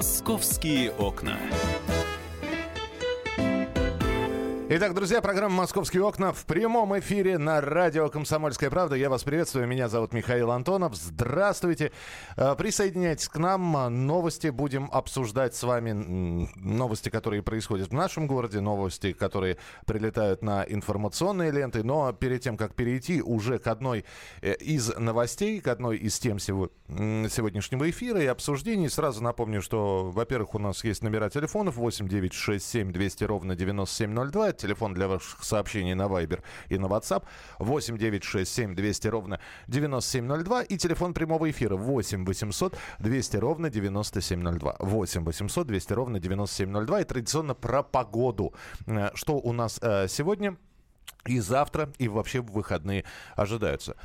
Московские окна. Итак, друзья, программа «Московские окна» в прямом эфире на радио «Комсомольская правда». Я вас приветствую. Меня зовут Михаил Антонов. Здравствуйте. Э, присоединяйтесь к нам. Новости будем обсуждать с вами. Новости, которые происходят в нашем городе. Новости, которые прилетают на информационные ленты. Но перед тем, как перейти уже к одной э, из новостей, к одной из тем сегодняшнего эфира и обсуждений, сразу напомню, что, во-первых, у нас есть номера телефонов 8 9 6 7 200 ровно 9702 телефон для ваших сообщений на Viber и на WhatsApp 8 9 6 7 200 ровно 9702 и телефон прямого эфира 8 800 200 ровно 9702. 8 800 200 ровно 9702 и традиционно про погоду. Э, что у нас э, сегодня? И завтра, и вообще выходные ожидаются.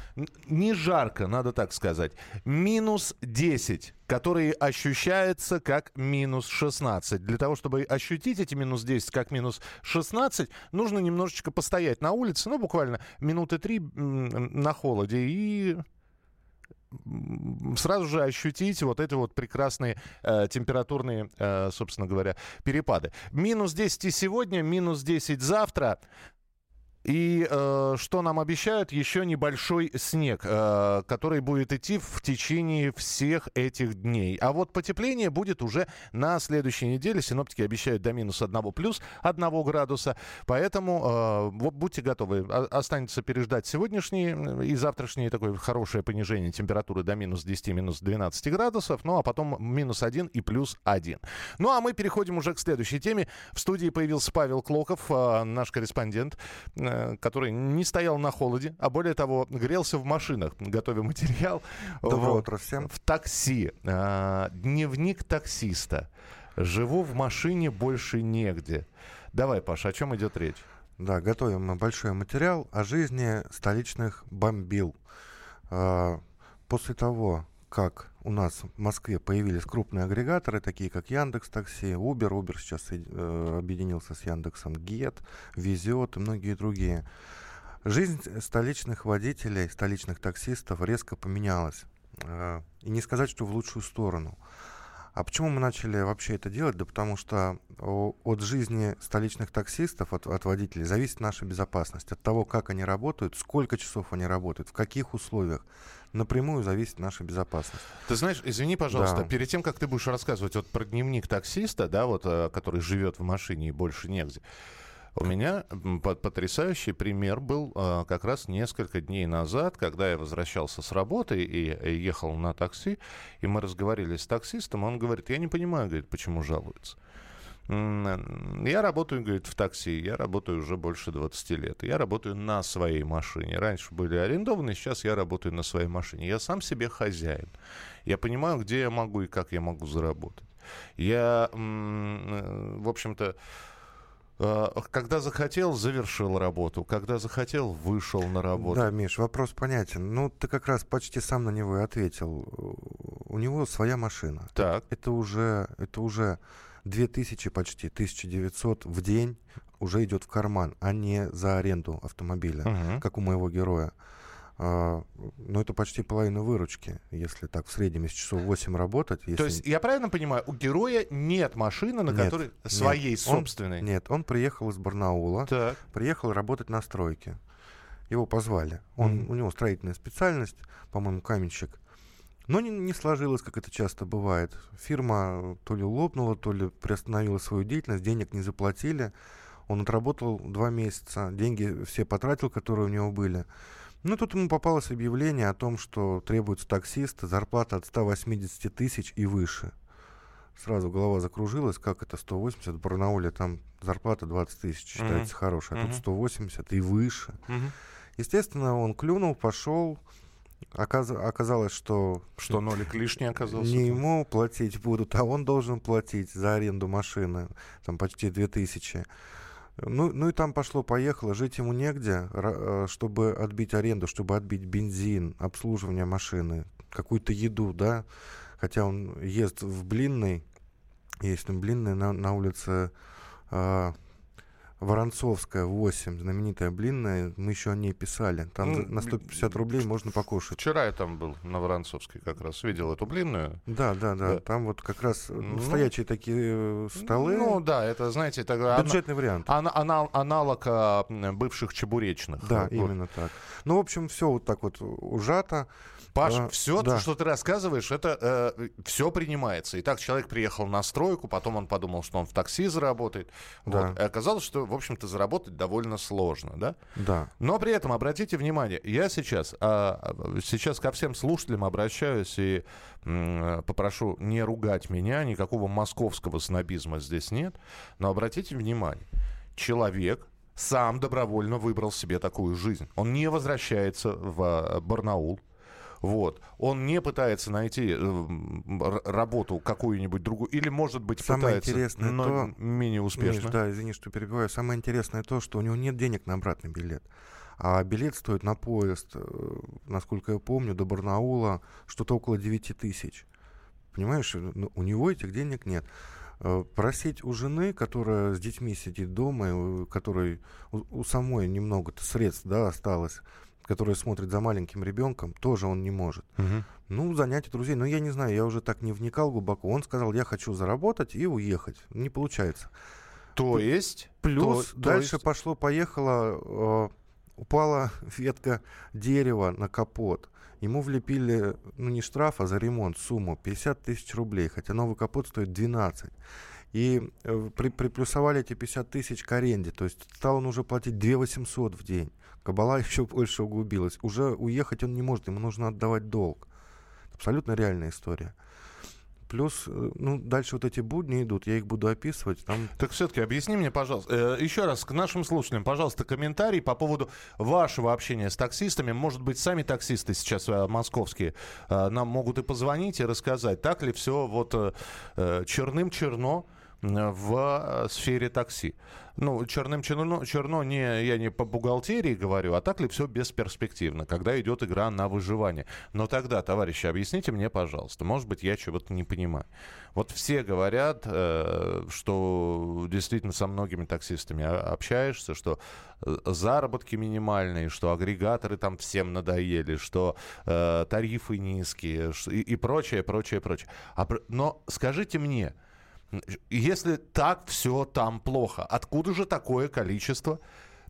Не жарко, надо так сказать. Минус 10, которые ощущаются как минус 16. Для того, чтобы ощутить эти минус 10 как минус 16, нужно немножечко постоять на улице, ну, буквально минуты три на холоде, и сразу же ощутить вот эти вот прекрасные э, температурные, э, собственно говоря, перепады. Минус 10 сегодня, минус 10 завтра. И э, что нам обещают? Еще небольшой снег, э, который будет идти в течение всех этих дней. А вот потепление будет уже на следующей неделе. Синоптики обещают до минус 1 плюс 1 градуса. Поэтому э, будьте готовы. Останется переждать сегодняшние и завтрашнее такое хорошее понижение температуры до минус 10, минус 12 градусов. Ну а потом минус 1 и плюс 1. Ну а мы переходим уже к следующей теме. В студии появился Павел Клоков, э, наш корреспондент э, Э, который не стоял на холоде, а более того, грелся в машинах, готовя материал. Доброе вот, утро всем. В такси. А, дневник таксиста. Живу в машине больше негде. Давай, Паша, о чем идет речь? Да, готовим мы большой материал о жизни столичных бомбил. А, после того, как у нас в Москве появились крупные агрегаторы, такие как Яндекс Такси, Uber, Uber сейчас э, объединился с Яндексом, Гет, Везет и многие другие. Жизнь столичных водителей, столичных таксистов резко поменялась. Э, и не сказать, что в лучшую сторону. А почему мы начали вообще это делать? Да потому что от жизни столичных таксистов, от, от водителей, зависит наша безопасность. От того, как они работают, сколько часов они работают, в каких условиях, напрямую зависит наша безопасность. Ты знаешь, извини, пожалуйста, да. перед тем, как ты будешь рассказывать вот про дневник таксиста, да, вот, э, который живет в машине и больше негде, у меня потрясающий пример был э, как раз несколько дней назад, когда я возвращался с работы и ехал на такси, и мы разговаривали с таксистом, он говорит, я не понимаю, говорит, почему жалуются. Я работаю, говорит, в такси. Я работаю уже больше 20 лет. Я работаю на своей машине. Раньше были арендованы, сейчас я работаю на своей машине. Я сам себе хозяин. Я понимаю, где я могу и как я могу заработать. Я, э, в общем-то, Э, когда захотел, завершил работу. Когда захотел, вышел на работу. Да, Миш, вопрос понятен. Ну, ты как раз почти сам на него и ответил. У него своя машина. Так. Это уже, это уже 2000 почти, 1900 в день уже идет в карман, а не за аренду автомобиля, угу. как у моего героя. Ну, это почти половина выручки, если так в среднем из часов 8 работать. Если... То есть, я правильно понимаю, у героя нет машины, на нет, которой своей нет, собственной? Он, нет, он приехал из Барнаула, так. приехал работать на стройке. Его позвали. Он, mm-hmm. У него строительная специальность, по-моему, каменщик. Но не, не сложилось, как это часто бывает. Фирма то ли лопнула, то ли приостановила свою деятельность, денег не заплатили. Он отработал два месяца, деньги все потратил, которые у него были. Ну, тут ему попалось объявление о том, что требуется таксист, зарплата от 180 тысяч и выше. Сразу голова закружилась, как это 180, в Барнауле там зарплата 20 тысяч считается mm-hmm. хорошая, а mm-hmm. тут 180 и выше. Mm-hmm. Естественно, он клюнул, пошел, Оказ... Оказалось, что... Что нолик лишний оказался? Не ему платить будут, а он должен платить за аренду машины, там почти 2000. Ну, ну и там пошло-поехало, жить ему негде, э, чтобы отбить аренду, чтобы отбить бензин, обслуживание машины, какую-то еду, да. Хотя он ест в Блинный, есть там Блинный на, на улице э, Воронцовская, 8, знаменитая блинная, мы еще о ней писали. Там ну, на 150 рублей можно покушать. Вчера я там был на Воронцовской как раз, видел эту блинную. Да, да, да, да. там вот как раз ну, стоячие такие э, столы. Ну да, это, знаете, это... Бюджетный ана- вариант. Ана- ана- аналог а, бывших чебуречных. Да, вот. именно так. Ну, в общем, все вот так вот ужато. Паш, а, все, да. что ты рассказываешь, это э, все принимается. Итак, человек приехал на стройку, потом он подумал, что он в такси заработает. Да. Вот. И оказалось, что, в общем-то, заработать довольно сложно, да? Да. Но при этом, обратите внимание, я сейчас, а, сейчас ко всем слушателям обращаюсь и м, попрошу не ругать меня, никакого московского снобизма здесь нет. Но обратите внимание, человек сам добровольно выбрал себе такую жизнь. Он не возвращается в а, Барнаул. Вот. Он не пытается найти э, работу какую-нибудь другую, или, может быть, Самое пытается, интересное но то, менее успешно. Миш, да, извини, что перебиваю. Самое интересное то, что у него нет денег на обратный билет. А билет стоит на поезд, э, насколько я помню, до Барнаула что-то около 9 тысяч. Понимаешь, ну, у него этих денег нет. Э, просить у жены, которая с детьми сидит дома, которой у, у самой немного средств да, осталось, который смотрит за маленьким ребенком, тоже он не может. Угу. Ну, занятия друзей. Но я не знаю, я уже так не вникал глубоко. Он сказал, я хочу заработать и уехать. Не получается. То есть? Плюс то, дальше то есть... пошло-поехало, э, упала ветка дерева на капот. Ему влепили, ну не штраф, а за ремонт сумму 50 тысяч рублей, хотя новый капот стоит 12. И э, при, приплюсовали эти 50 тысяч к аренде, то есть стал он уже платить 2 800 в день. Кабала еще больше углубилась. Уже уехать он не может, ему нужно отдавать долг. Абсолютно реальная история. Плюс, э, ну, дальше вот эти будни идут, я их буду описывать. Там... Так все-таки объясни мне, пожалуйста, э, еще раз к нашим слушателям, пожалуйста, комментарий по поводу вашего общения с таксистами. Может быть, сами таксисты сейчас э, московские нам могут и позвонить, и рассказать, так ли все вот черным-черно в сфере такси ну, черным черно, черно не, я не по бухгалтерии говорю, а так ли все бесперспективно, когда идет игра на выживание. Но тогда, товарищи, объясните мне, пожалуйста, может быть, я чего-то не понимаю. Вот все говорят, э, что действительно со многими таксистами общаешься, что э, заработки минимальные, что агрегаторы там всем надоели, что э, тарифы низкие и, и прочее, прочее, прочее. А, но скажите мне, если так все там плохо, откуда же такое количество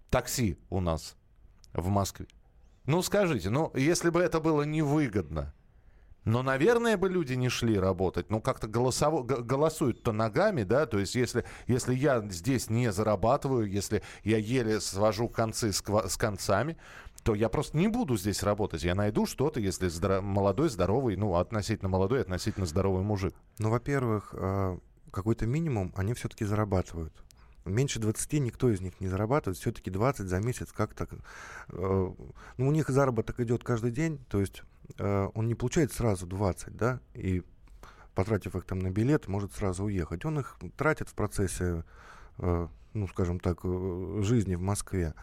такси у нас в Москве? Ну, скажите, ну, если бы это было невыгодно, но, наверное, бы люди не шли работать. Ну, как-то голосово, голосуют-то ногами, да, то есть если, если я здесь не зарабатываю, если я еле свожу концы с, с концами, то я просто не буду здесь работать. Я найду что-то, если здоров... молодой, здоровый, ну, относительно молодой, относительно здоровый мужик. Ну, во-первых, а, какой-то минимум они все-таки зарабатывают. Меньше 20 никто из них не зарабатывает, все-таки 20 за месяц как-то. Э, ну, у них заработок идет каждый день, то есть э, он не получает сразу 20, да, и потратив их там на билет, может сразу уехать. Он их тратит в процессе, э, ну, скажем так, э, жизни в Москве.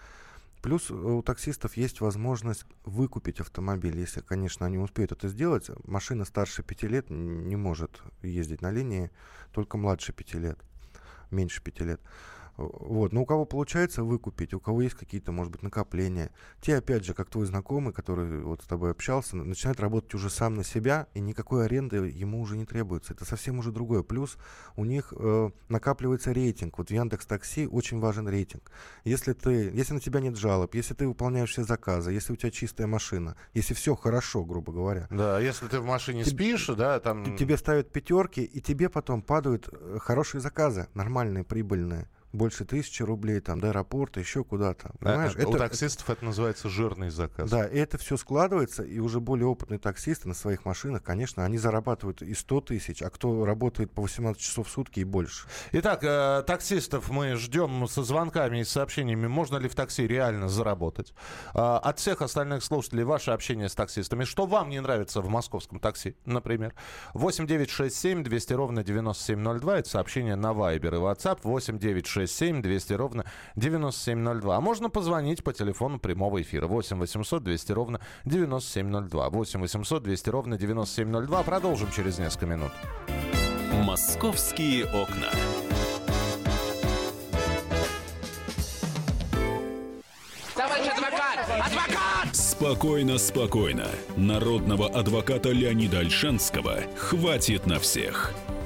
Плюс э, у таксистов есть возможность выкупить автомобиль, если, конечно, они успеют это сделать. Машина старше 5 лет не может ездить на линии, только младше 5 лет, меньше 5 лет. Вот. Но у кого получается выкупить, у кого есть какие-то, может быть, накопления, те, опять же, как твой знакомый, который вот с тобой общался, начинает работать уже сам на себя, и никакой аренды ему уже не требуется. Это совсем уже другое. Плюс у них э, накапливается рейтинг. Вот в Яндекс Такси очень важен рейтинг. Если ты, если на тебя нет жалоб, если ты выполняешь все заказы, если у тебя чистая машина, если все хорошо, грубо говоря. Да, если ты в машине тебе, спишь, да, там... Тебе ставят пятерки, и тебе потом падают э, хорошие заказы, нормальные, прибыльные больше тысячи рублей, там, до аэропорта, еще куда-то. Понимаешь? А, это, у таксистов это, это называется жирный заказ. Да, и это все складывается, и уже более опытные таксисты на своих машинах, конечно, они зарабатывают и 100 тысяч, а кто работает по 18 часов в сутки и больше. Итак, э, таксистов мы ждем со звонками и сообщениями, можно ли в такси реально заработать. Э, от всех остальных слушателей ваше общение с таксистами. Что вам не нравится в московском такси, например? 8 9 6 7 200 ровно 9702, это сообщение на Viber и WhatsApp 8 9 6 967 200 ровно 9702. А можно позвонить по телефону прямого эфира 8 800 200 ровно 9702. 8 800 200 ровно 9702. Продолжим через несколько минут. Московские окна. Товарищ адвокат! Адвокат! Спокойно, спокойно. Народного адвоката Леонида Альшанского хватит на всех.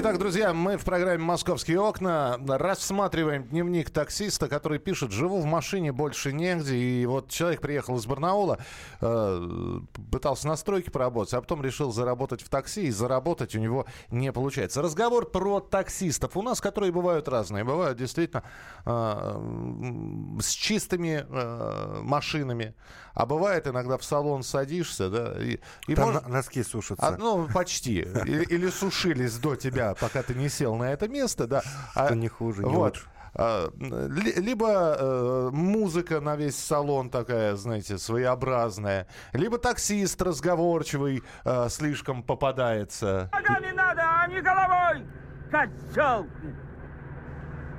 Итак, друзья, мы в программе «Московские окна» рассматриваем дневник таксиста, который пишет «Живу в машине, больше негде». И вот человек приехал из Барнаула, э, пытался на стройке поработать, а потом решил заработать в такси, и заработать у него не получается. Разговор про таксистов у нас, которые бывают разные. Бывают действительно э, с чистыми э, машинами, а бывает иногда в салон садишься, да, и, и Там может... носки сушатся. А, ну, почти. Или, или сушились до тебя, пока ты не сел на это место, да. Что а, не хуже, не вот. лучше. А, либо э, музыка на весь салон такая, знаете, своеобразная, либо таксист разговорчивый э, слишком попадается. Ногами надо, а не головой! Козел!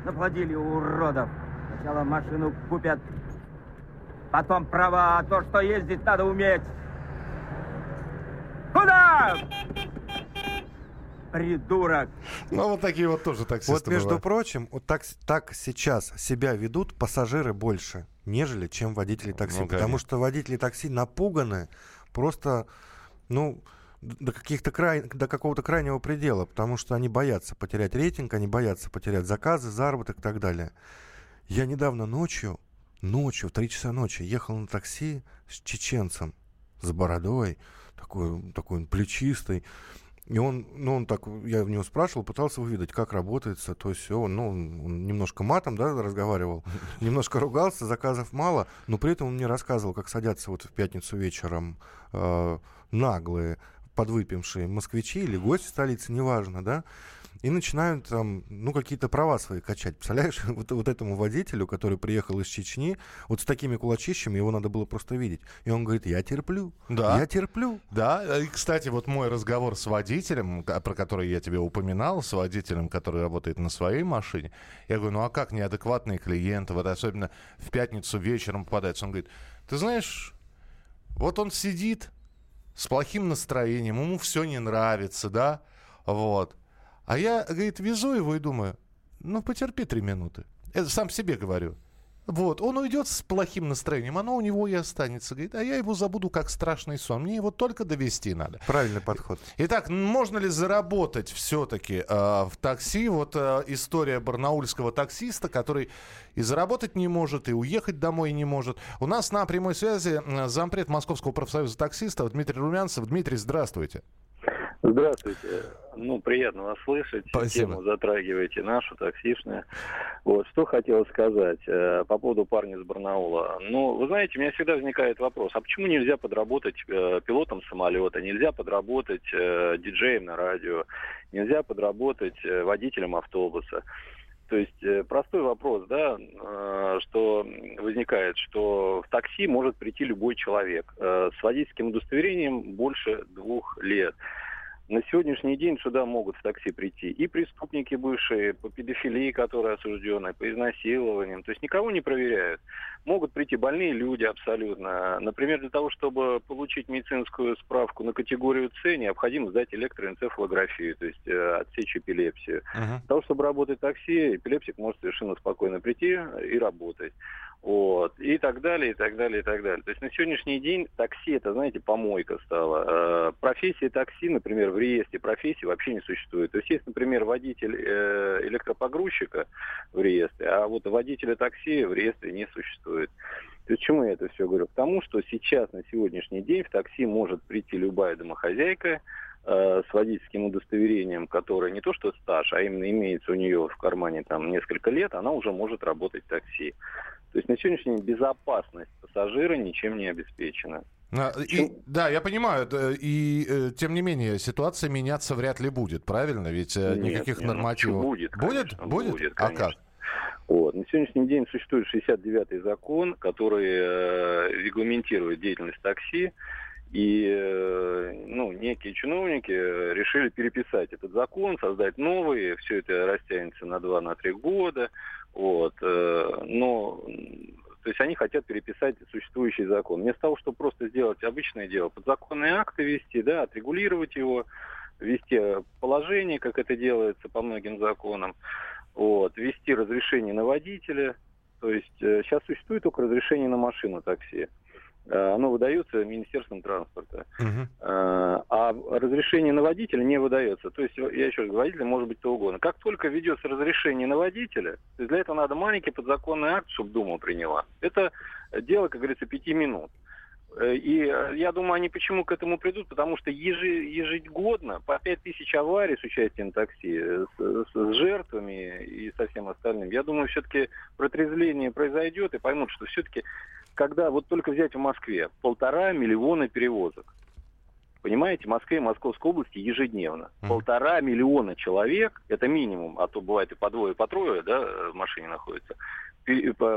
Наплодили уродов. Сначала машину купят, Потом права, а то, что ездить надо уметь. Куда? Придурок. Ну, вот такие вот тоже таксисты Вот, между бывают. прочим, вот так, так сейчас себя ведут пассажиры больше, нежели чем водители такси. Ну, потому что водители такси напуганы просто, ну, до каких-то край... до какого-то крайнего предела, потому что они боятся потерять рейтинг, они боятся потерять заказы, заработок и так далее. Я недавно ночью ночью, в 3 часа ночи, ехал на такси с чеченцем, с бородой, такой, такой он плечистый. И он, ну, он так, я в него спрашивал, пытался выведать, как работается, то есть все, ну, он немножко матом, да, разговаривал, немножко ругался, заказов мало, но при этом он мне рассказывал, как садятся вот в пятницу вечером э, наглые, подвыпившие москвичи или гости столицы, неважно, да, и начинают там, ну, какие-то права свои качать. Представляешь, вот, вот этому водителю, который приехал из Чечни, вот с такими кулачищами его надо было просто видеть. И он говорит, я терплю, да. я терплю. Да, и, кстати, вот мой разговор с водителем, про который я тебе упоминал, с водителем, который работает на своей машине, я говорю, ну, а как неадекватные клиенты, вот особенно в пятницу вечером попадаются. Он говорит, ты знаешь, вот он сидит с плохим настроением, ему все не нравится, да, вот. А я, говорит, везу его и думаю, ну, потерпи три минуты. Это сам себе говорю. Вот, он уйдет с плохим настроением, оно у него и останется. Говорит, а я его забуду как страшный сон. Мне его только довести надо. Правильный подход. Итак, можно ли заработать все-таки э, в такси? Вот э, история барнаульского таксиста, который и заработать не может, и уехать домой не может. У нас на прямой связи зампред Московского профсоюза таксистов Дмитрий Румянцев. Дмитрий, здравствуйте. Здравствуйте. Ну, приятно вас слышать. Спасибо. Тему затрагиваете нашу, таксишную. Вот, что хотел сказать э, по поводу парня из Барнаула. Ну, вы знаете, у меня всегда возникает вопрос, а почему нельзя подработать э, пилотом самолета, нельзя подработать э, диджеем на радио, нельзя подработать э, водителем автобуса? То есть э, простой вопрос, да, э, что возникает, что в такси может прийти любой человек э, с водительским удостоверением больше двух лет. На сегодняшний день сюда могут в такси прийти и преступники бывшие по педофилии, которые осуждены, по изнасилованиям. То есть никого не проверяют. Могут прийти больные люди абсолютно. Например, для того, чтобы получить медицинскую справку на категорию С, необходимо сдать электроэнцефалографию, то есть э, отсечь эпилепсию. Uh-huh. Для того, чтобы работать в такси, эпилепсик может совершенно спокойно прийти и работать. Вот, и так далее, и так далее, и так далее. То есть на сегодняшний день такси это, знаете, помойка стала. Э, профессия такси, например, в реестре профессии вообще не существует. То есть есть, например, водитель э, электропогрузчика в реестре, а вот водителя такси в реестре не существует. То есть чему я это все говорю? К тому, что сейчас, на сегодняшний день, в такси может прийти любая домохозяйка, э, с водительским удостоверением, которое не то что стаж, а именно имеется у нее в кармане там несколько лет, она уже может работать в такси. То есть на сегодняшний день безопасность пассажира ничем не обеспечена. А, и, да, я понимаю. И э, тем не менее, ситуация меняться вряд ли будет, правильно? Ведь э, Нет, никаких нет, ну, нормативов... Будет, конечно, будет? Будет? А как? Вот. На сегодняшний день существует 69-й закон, который э, регламентирует деятельность такси. И э, ну, некие чиновники решили переписать этот закон, создать новый, все это растянется на 2-3 на года. Вот. Э, но то есть они хотят переписать существующий закон. Вместо того, чтобы просто сделать обычное дело, подзаконные акты вести, да, отрегулировать его, вести положение, как это делается по многим законам, вот, вести разрешение на водителя. То есть э, сейчас существует только разрешение на машину такси. Э, оно выдается Министерством транспорта. Uh-huh. А разрешение на водителя не выдается. То есть, я еще раз говорю, водитель может быть то угодно. Как только ведется разрешение на водителя, то для этого надо маленький подзаконный акт, чтобы Дума приняла. Это дело, как говорится, пяти минут. Э, и я думаю, они почему к этому придут? Потому что ежегодно по 5 тысяч аварий с участием такси, с, с жертвами и со всем остальным. Я думаю, все-таки протрезвление произойдет и поймут, что все-таки когда вот только взять в Москве полтора миллиона перевозок. Понимаете, в Москве и Московской области ежедневно. Mm. Полтора миллиона человек, это минимум, а то бывает и по двое, и по трое, да, в машине находятся,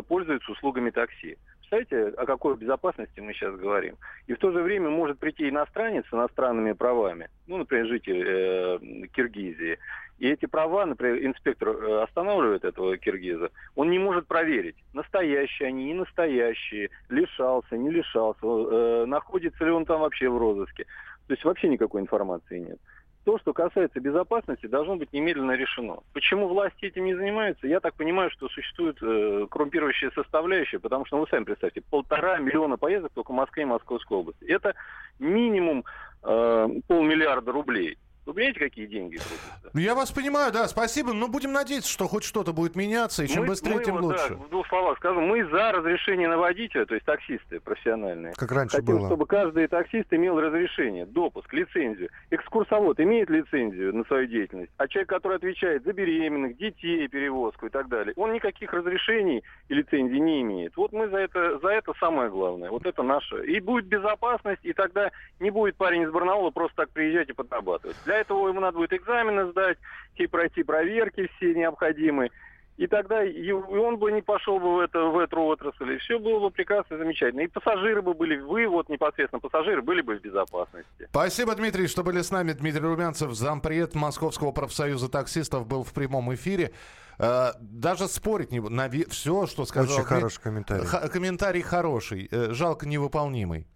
пользуются услугами такси. Представляете, о какой безопасности мы сейчас говорим? И в то же время может прийти иностранец с иностранными правами, ну, например, житель э, Киргизии, и эти права, например, инспектор э, останавливает этого киргиза, он не может проверить, настоящие они, не настоящие, лишался, не лишался, э, находится ли он там вообще в розыске. То есть вообще никакой информации нет. То, что касается безопасности, должно быть немедленно решено. Почему власти этим не занимаются? Я так понимаю, что существует э, коррумпирующая составляющая, потому что, ну, вы сами представьте, полтора миллиона поездок только в Москве и Московской области. Это минимум э, полмиллиарда рублей. Вы понимаете, какие деньги крутятся? Ну, я вас понимаю, да, спасибо. Но будем надеяться, что хоть что-то будет меняться, и чем мы, быстрее, мы, тем вот, лучше. Да, в двух словах скажу, мы за разрешение на водителя, то есть таксисты профессиональные. Как раньше Хотим, было. чтобы каждый таксист имел разрешение, допуск, лицензию. Экскурсовод имеет лицензию на свою деятельность, а человек, который отвечает за беременных, детей, перевозку и так далее, он никаких разрешений и лицензий не имеет. Вот мы за это, за это самое главное. Вот это наше. И будет безопасность, и тогда не будет парень из Барнаула просто так приезжать и подрабатывать. Для этого ему надо будет экзамены сдать, и пройти проверки все необходимые. И тогда и он бы не пошел бы в, это, в эту отрасль, и все было бы прекрасно и замечательно. И пассажиры бы были, вы вот непосредственно пассажиры были бы в безопасности. Спасибо, Дмитрий, что были с нами. Дмитрий Румянцев, зампред Московского профсоюза таксистов, был в прямом эфире. Э, даже спорить не на все, что сказал. Очень хороший комментарий. Х- комментарий хороший, э, жалко невыполнимый.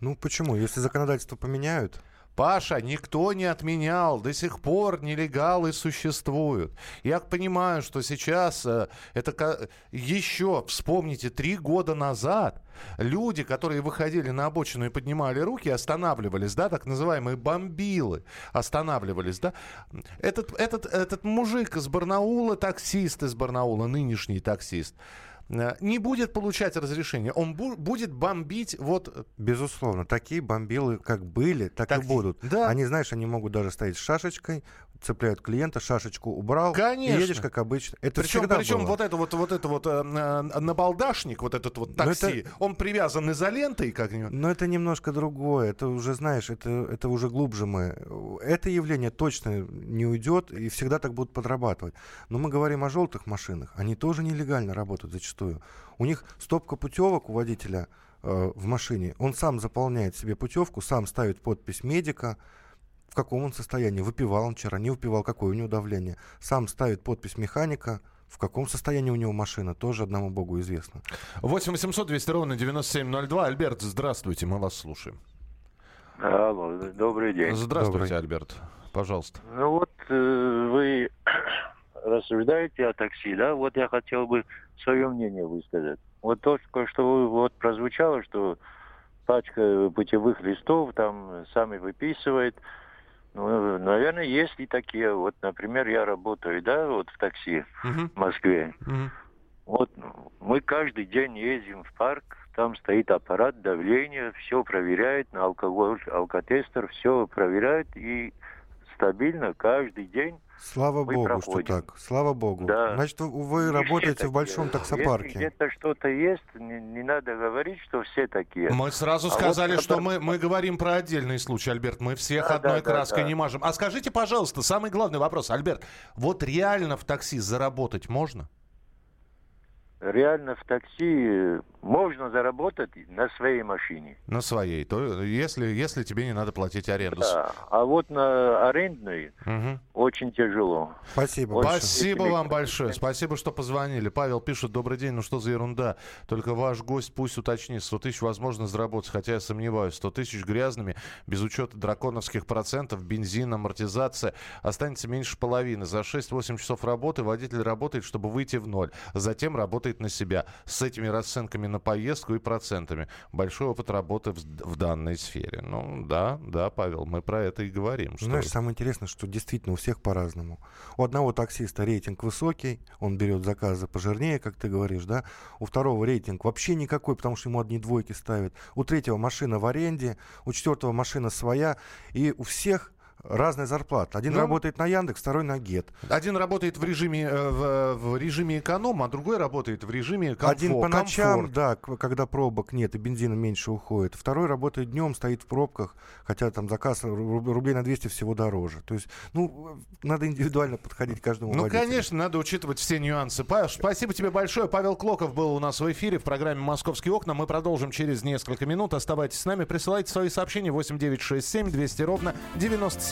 Ну почему? Если законодательство поменяют, Паша, никто не отменял, до сих пор нелегалы существуют. Я понимаю, что сейчас э, это еще, вспомните, три года назад люди, которые выходили на обочину и поднимали руки, останавливались, да, так называемые бомбилы останавливались, да. Этот, этот, этот мужик из Барнаула, таксист из Барнаула, нынешний таксист, не будет получать разрешение. Он бу- будет бомбить вот... Безусловно. Такие бомбилы как были, так, так и будут. Да. Они, знаешь, они могут даже стоять с шашечкой, цепляют клиента, шашечку убрал, Конечно. едешь как обычно. Это причем, всегда причем было. вот это вот, вот это вот э, набалдашник, вот этот вот такси, это... он привязан изолентой как -нибудь. Но это немножко другое. Это уже, знаешь, это, это уже глубже мы. Это явление точно не уйдет и всегда так будут подрабатывать. Но мы говорим о желтых машинах. Они тоже нелегально работают зачастую. У них стопка путевок у водителя э, в машине. Он сам заполняет себе путевку, сам ставит подпись медика, в каком он состоянии, выпивал он вчера, не выпивал, какое у него давление. Сам ставит подпись механика, в каком состоянии у него машина, тоже одному богу известно. 8 800 200 ровно 9702. Альберт, здравствуйте, мы вас слушаем. Алло, добрый день. Здравствуйте, добрый. Альберт. Пожалуйста. Ну вот э, вы рассуждаете о такси, да? Вот я хотел бы свое мнение высказать. Вот то, что вот прозвучало, что пачка путевых листов там сами выписывает, ну, наверное, есть и такие. Вот, например, я работаю, да, вот в такси uh-huh. в Москве. Uh-huh. Вот мы каждый день ездим в парк, там стоит аппарат давления, все проверяет, на алкоголь, алкотестер, все проверяет и стабильно каждый день Слава вы богу, проходите. что так. Слава богу. Да. Значит, вы Не работаете в большом таксопарке. Если где-то что-то есть, не, не надо говорить, что все такие. Мы сразу А сказали, вот что мы, мы говорим про отдельный случай, Альберт. Мы всех Да, одной да, да, краской да. не мажем. А скажите, пожалуйста, самый главный вопрос, Альберт, вот реально в такси заработать можно? Реально в такси можно заработать на своей машине. На своей. То, если, если тебе не надо платить аренду. Да. А вот на арендной угу. очень тяжело. Спасибо. Очень Спасибо вам большое. Спасибо, что позвонили. Павел пишет, добрый день, ну что за ерунда. Только ваш гость пусть уточнит. 100 тысяч возможно заработать, хотя я сомневаюсь. 100 тысяч грязными, без учета драконовских процентов, бензин, амортизация. Останется меньше половины. За 6-8 часов работы водитель работает, чтобы выйти в ноль. Затем работает на себя. С этими расценками на поездку и процентами. Большой опыт работы в, в данной сфере. Ну, да, да, Павел, мы про это и говорим. Что... Знаешь, самое интересное, что действительно у всех по-разному. У одного таксиста рейтинг высокий, он берет заказы пожирнее, как ты говоришь, да. У второго рейтинг вообще никакой, потому что ему одни двойки ставят. У третьего машина в аренде, у четвертого машина своя. И у всех разная зарплата. Один ну, работает на Яндекс, второй на Гет. Один работает в режиме, э, в, в режиме эконом, а другой работает в режиме комфорт. Один по ночам, комфорт. да, когда пробок нет и бензина меньше уходит. Второй работает днем, стоит в пробках, хотя там заказ рублей на 200 всего дороже. То есть, ну, надо индивидуально подходить к каждому Ну, водителю. конечно, надо учитывать все нюансы. Павел, спасибо тебе большое. Павел Клоков был у нас в эфире в программе «Московские окна». Мы продолжим через несколько минут. Оставайтесь с нами, присылайте свои сообщения 8967 200 ровно 97